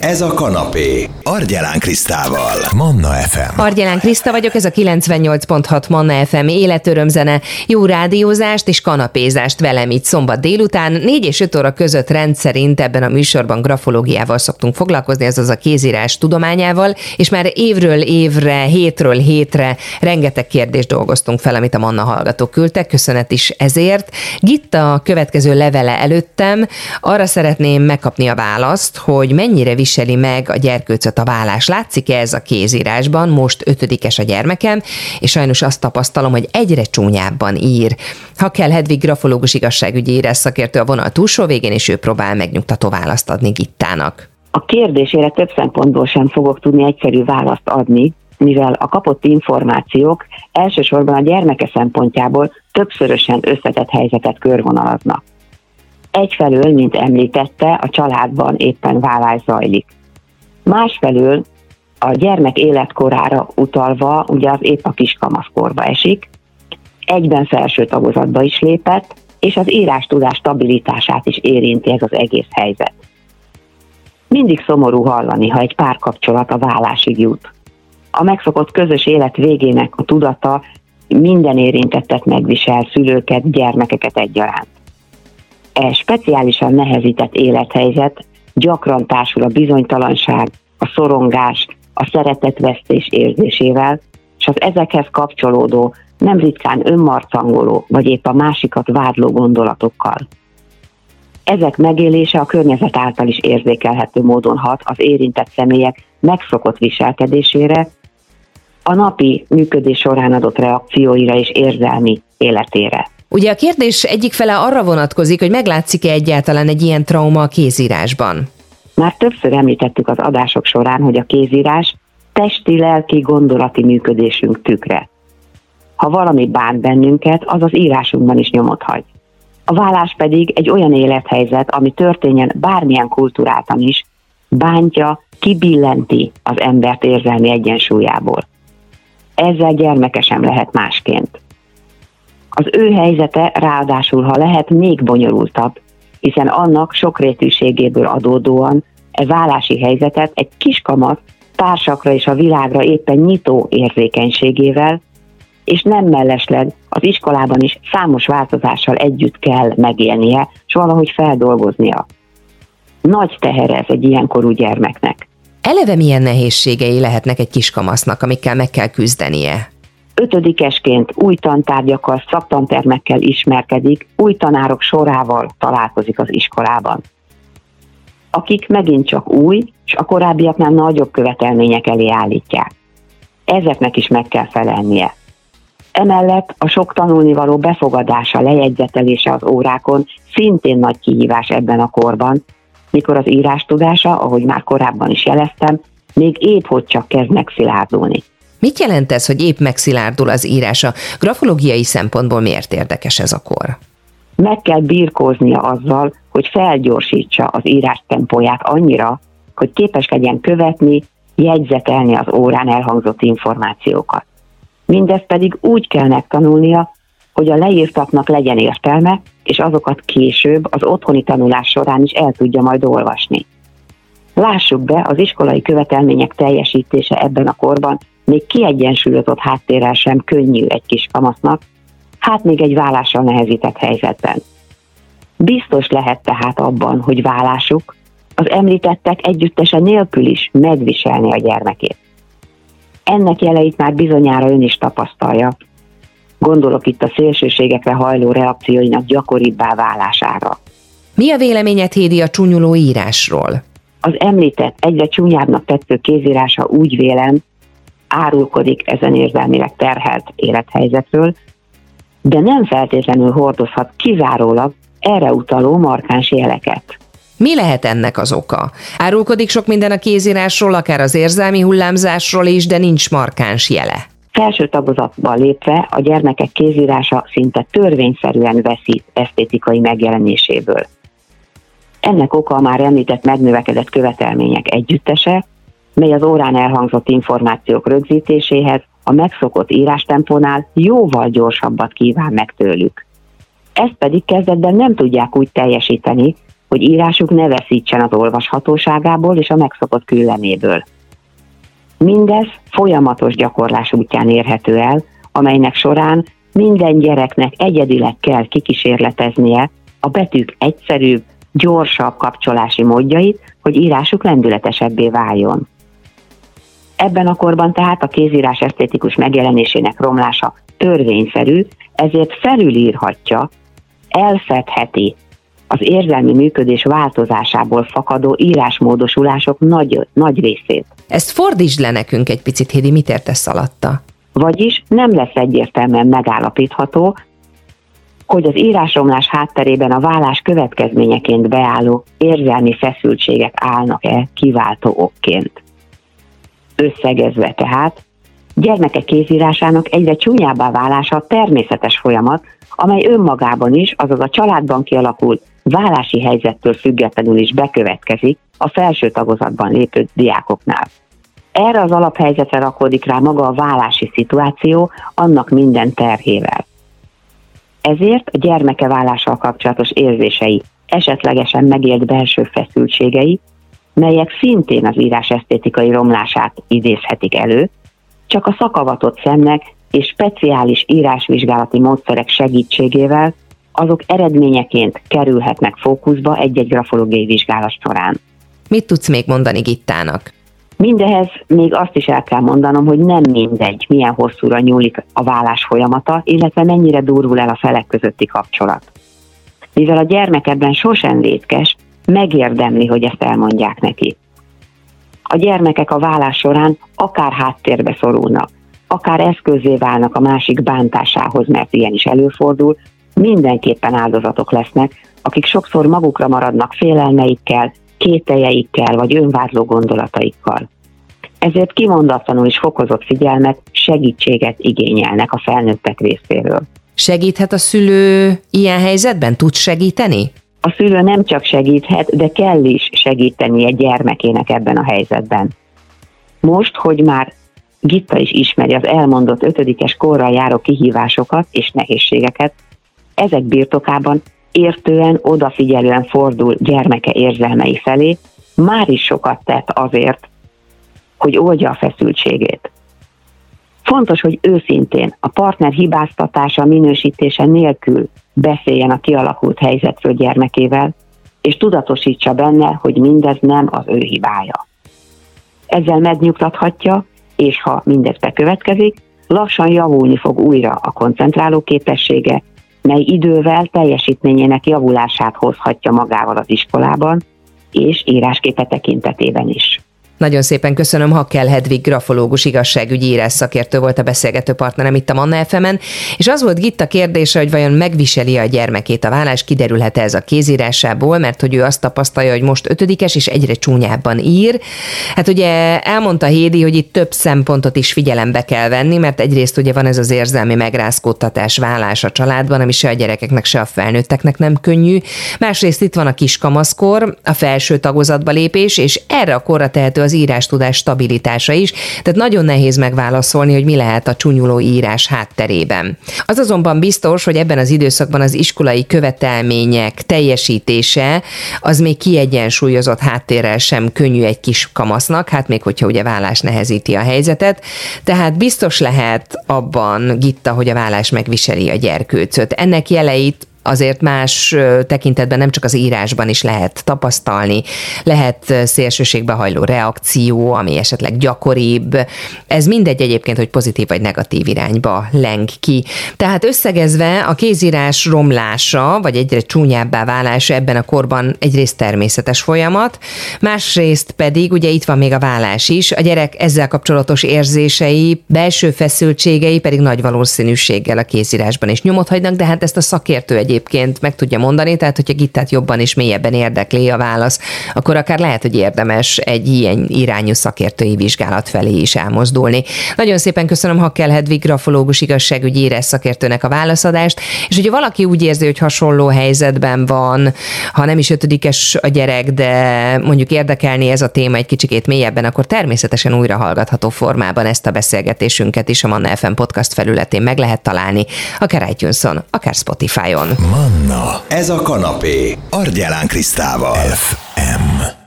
Ez a kanapé. Argyelán Krisztával. Manna FM. Argyelán Kriszta vagyok, ez a 98.6 Manna FM életörömzene. Jó rádiózást és kanapézást velem itt szombat délután. 4 és 5 óra között rendszerint ebben a műsorban grafológiával szoktunk foglalkozni, azaz a kézírás tudományával, és már évről évre, hétről hétre rengeteg kérdést dolgoztunk fel, amit a Manna hallgatók küldtek. Köszönet is ezért. Gitta a következő levele előttem. Arra szeretném megkapni a választ, hogy mennyire viseli meg a gyerkőcöt a vállás. Látszik-e ez a kézírásban? Most ötödikes a gyermekem, és sajnos azt tapasztalom, hogy egyre csúnyábban ír. Ha kell, Hedvig grafológus igazságügyi írás szakértő a vonal túlsó végén, és ő próbál megnyugtató választ adni Gittának. A kérdésére több szempontból sem fogok tudni egyszerű választ adni, mivel a kapott információk elsősorban a gyermeke szempontjából többszörösen összetett helyzetet körvonalaznak. Egyfelől, mint említette, a családban éppen vállás zajlik. Másfelől a gyermek életkorára utalva, ugye az épp a kiskamaszkorba esik, egyben felső tagozatba is lépett, és az írástudás stabilitását is érinti ez az egész helyzet. Mindig szomorú hallani, ha egy párkapcsolat a vállásig jut. A megszokott közös élet végének a tudata minden érintettet megvisel, szülőket, gyermekeket egyaránt. E speciálisan nehezített élethelyzet gyakran társul a bizonytalanság, a szorongás, a szeretetvesztés érzésével, és az ezekhez kapcsolódó, nem ritkán önmarcangoló, vagy épp a másikat vádló gondolatokkal. Ezek megélése a környezet által is érzékelhető módon hat az érintett személyek megszokott viselkedésére, a napi működés során adott reakcióira és érzelmi életére. Ugye a kérdés egyik fele arra vonatkozik, hogy meglátszik-e egyáltalán egy ilyen trauma a kézírásban? Már többször említettük az adások során, hogy a kézírás testi, lelki, gondolati működésünk tükre. Ha valami bán bennünket, az az írásunkban is nyomot hagy. A vállás pedig egy olyan élethelyzet, ami történjen bármilyen kultúráltan is, bántja, kibillenti az embert érzelmi egyensúlyából. Ezzel gyermekesem lehet másként. Az ő helyzete ráadásul, ha lehet, még bonyolultabb, hiszen annak sokrétűségéből adódóan e vállási helyzetet egy kiskamat társakra és a világra éppen nyitó érzékenységével, és nem mellesleg az iskolában is számos változással együtt kell megélnie, és valahogy feldolgoznia. Nagy teher ez egy ilyenkorú gyermeknek. Eleve milyen nehézségei lehetnek egy kiskamasznak, amikkel meg kell küzdenie? Ötödikesként új tantárgyakkal, szaktantermekkel ismerkedik, új tanárok sorával találkozik az iskolában. Akik megint csak új, és a korábbiaknál nagyobb követelmények elé állítják. Ezeknek is meg kell felelnie. Emellett a sok tanulnivaló befogadása, lejegyzetelése az órákon szintén nagy kihívás ebben a korban, mikor az írás tudása, ahogy már korábban is jeleztem, még épp hogy csak kezd megszilárdulni. Mit jelent ez, hogy épp megszilárdul az írása? Grafológiai szempontból miért érdekes ez a kor? Meg kell birkóznia azzal, hogy felgyorsítsa az írás tempóját annyira, hogy képes legyen követni, jegyzetelni az órán elhangzott információkat. Mindezt pedig úgy kell megtanulnia, hogy a leírtaknak legyen értelme, és azokat később az otthoni tanulás során is el tudja majd olvasni. Lássuk be, az iskolai követelmények teljesítése ebben a korban még kiegyensúlyozott háttérrel sem könnyű egy kis kamasznak, hát még egy vállással nehezített helyzetben. Biztos lehet tehát abban, hogy vállásuk az említettek együttese nélkül is megviselni a gyermekét. Ennek jeleit már bizonyára ön is tapasztalja. Gondolok itt a szélsőségekre hajló reakcióinak gyakoribbá válására. Mi a véleményed Hédi a csúnyuló írásról? Az említett egyre csúnyábbnak tetsző kézírása úgy vélem, árulkodik ezen érzelmileg terhelt élethelyzetről, de nem feltétlenül hordozhat kizárólag erre utaló markáns jeleket. Mi lehet ennek az oka? Árulkodik sok minden a kézírásról, akár az érzelmi hullámzásról is, de nincs markáns jele. Felső tagozatba lépve a gyermekek kézírása szinte törvényszerűen veszít esztétikai megjelenéséből. Ennek oka a már említett megnövekedett követelmények együttese, mely az órán elhangzott információk rögzítéséhez a megszokott írástempónál jóval gyorsabbat kíván meg tőlük. Ezt pedig kezdetben nem tudják úgy teljesíteni, hogy írásuk ne veszítsen az olvashatóságából és a megszokott külleméből. Mindez folyamatos gyakorlás útján érhető el, amelynek során minden gyereknek egyedileg kell kikísérleteznie a betűk egyszerűbb, gyorsabb kapcsolási módjait, hogy írásuk lendületesebbé váljon. Ebben a korban tehát a kézírás esztétikus megjelenésének romlása törvényszerű, ezért felülírhatja, elfedheti az érzelmi működés változásából fakadó írásmódosulások nagy, nagy részét. Ezt fordítsd le nekünk egy picit, Hédi, mit értesz alatta? Vagyis nem lesz egyértelműen megállapítható, hogy az írásromlás hátterében a vállás következményeként beálló érzelmi feszültségek állnak-e kiváltó okként. Összegezve tehát, gyermekek kézírásának egyre csúnyábbá válása természetes folyamat, amely önmagában is, azaz a családban kialakult vállási helyzettől függetlenül is bekövetkezik a felső tagozatban lépő diákoknál. Erre az alaphelyzetre rakódik rá maga a vállási szituáció, annak minden terhével. Ezért a gyermeke vállással kapcsolatos érzései, esetlegesen megélt belső feszültségei, melyek szintén az írás esztétikai romlását idézhetik elő, csak a szakavatott szemnek és speciális írásvizsgálati módszerek segítségével azok eredményeként kerülhetnek fókuszba egy-egy grafológiai vizsgálat során. Mit tudsz még mondani Gittának? Mindehez még azt is el kell mondanom, hogy nem mindegy, milyen hosszúra nyúlik a vállás folyamata, illetve mennyire durvul el a felek közötti kapcsolat. Mivel a gyermek ebben sosem vétkes, megérdemli, hogy ezt elmondják neki. A gyermekek a vállás során akár háttérbe szorulnak, akár eszközé válnak a másik bántásához, mert ilyen is előfordul, mindenképpen áldozatok lesznek, akik sokszor magukra maradnak félelmeikkel, kételjeikkel vagy önvádló gondolataikkal. Ezért kimondatlanul is fokozott figyelmet, segítséget igényelnek a felnőttek részéről. Segíthet a szülő ilyen helyzetben? Tud segíteni? A szülő nem csak segíthet, de kell is segíteni egy gyermekének ebben a helyzetben. Most, hogy már Gitta is ismeri az elmondott ötödikes korral járó kihívásokat és nehézségeket, ezek birtokában értően, odafigyelően fordul gyermeke érzelmei felé, már is sokat tett azért, hogy oldja a feszültségét. Fontos, hogy őszintén a partner hibáztatása, minősítése nélkül beszéljen a kialakult helyzetről gyermekével, és tudatosítsa benne, hogy mindez nem az ő hibája. Ezzel megnyugtathatja, és ha mindez bekövetkezik, lassan javulni fog újra a koncentráló képessége, mely idővel teljesítményének javulását hozhatja magával az iskolában, és írásképe tekintetében is. Nagyon szépen köszönöm, Hakkel Hedvig grafológus igazságügyi írás szakértő volt a beszélgető partnerem itt a Manna fm és az volt Gitta kérdése, hogy vajon megviseli a gyermekét a vállás, kiderülhet ez a kézírásából, mert hogy ő azt tapasztalja, hogy most ötödikes és egyre csúnyábban ír. Hát ugye elmondta Hédi, hogy itt több szempontot is figyelembe kell venni, mert egyrészt ugye van ez az érzelmi megrázkódtatás, vállás a családban, ami se a gyerekeknek, se a felnőtteknek nem könnyű. Másrészt itt van a kiskamaszkor, a felső tagozatba lépés, és erre a korra tehető az az írástudás stabilitása is, tehát nagyon nehéz megválaszolni, hogy mi lehet a csúnyuló írás hátterében. Az azonban biztos, hogy ebben az időszakban az iskolai követelmények teljesítése az még kiegyensúlyozott háttérrel sem könnyű egy kis kamasznak, hát még hogyha ugye vállás nehezíti a helyzetet, tehát biztos lehet abban, Gitta, hogy a vállás megviseli a gyerkőcöt. Ennek jeleit azért más tekintetben nem csak az írásban is lehet tapasztalni, lehet szélsőségbe hajló reakció, ami esetleg gyakoribb. Ez mindegy egyébként, hogy pozitív vagy negatív irányba leng ki. Tehát összegezve a kézírás romlása, vagy egyre csúnyábbá válása ebben a korban egyrészt természetes folyamat, másrészt pedig, ugye itt van még a vállás is, a gyerek ezzel kapcsolatos érzései, belső feszültségei pedig nagy valószínűséggel a kézírásban is nyomot hagynak, de hát ezt a szakértő egy egyébként meg tudja mondani, tehát hogyha Gittát jobban és mélyebben érdekli a válasz, akkor akár lehet, hogy érdemes egy ilyen irányú szakértői vizsgálat felé is elmozdulni. Nagyon szépen köszönöm Hakkel Hedvig grafológus igazságügyi érez szakértőnek a válaszadást, és hogyha valaki úgy érzi, hogy hasonló helyzetben van, ha nem is ötödikes a gyerek, de mondjuk érdekelni ez a téma egy kicsikét mélyebben, akkor természetesen újra hallgatható formában ezt a beszélgetésünket is a Manna FM podcast felületén meg lehet találni, akár itunes akár Spotify-on. Manna, ez a kanapé. Argyelán Krisztával. FM.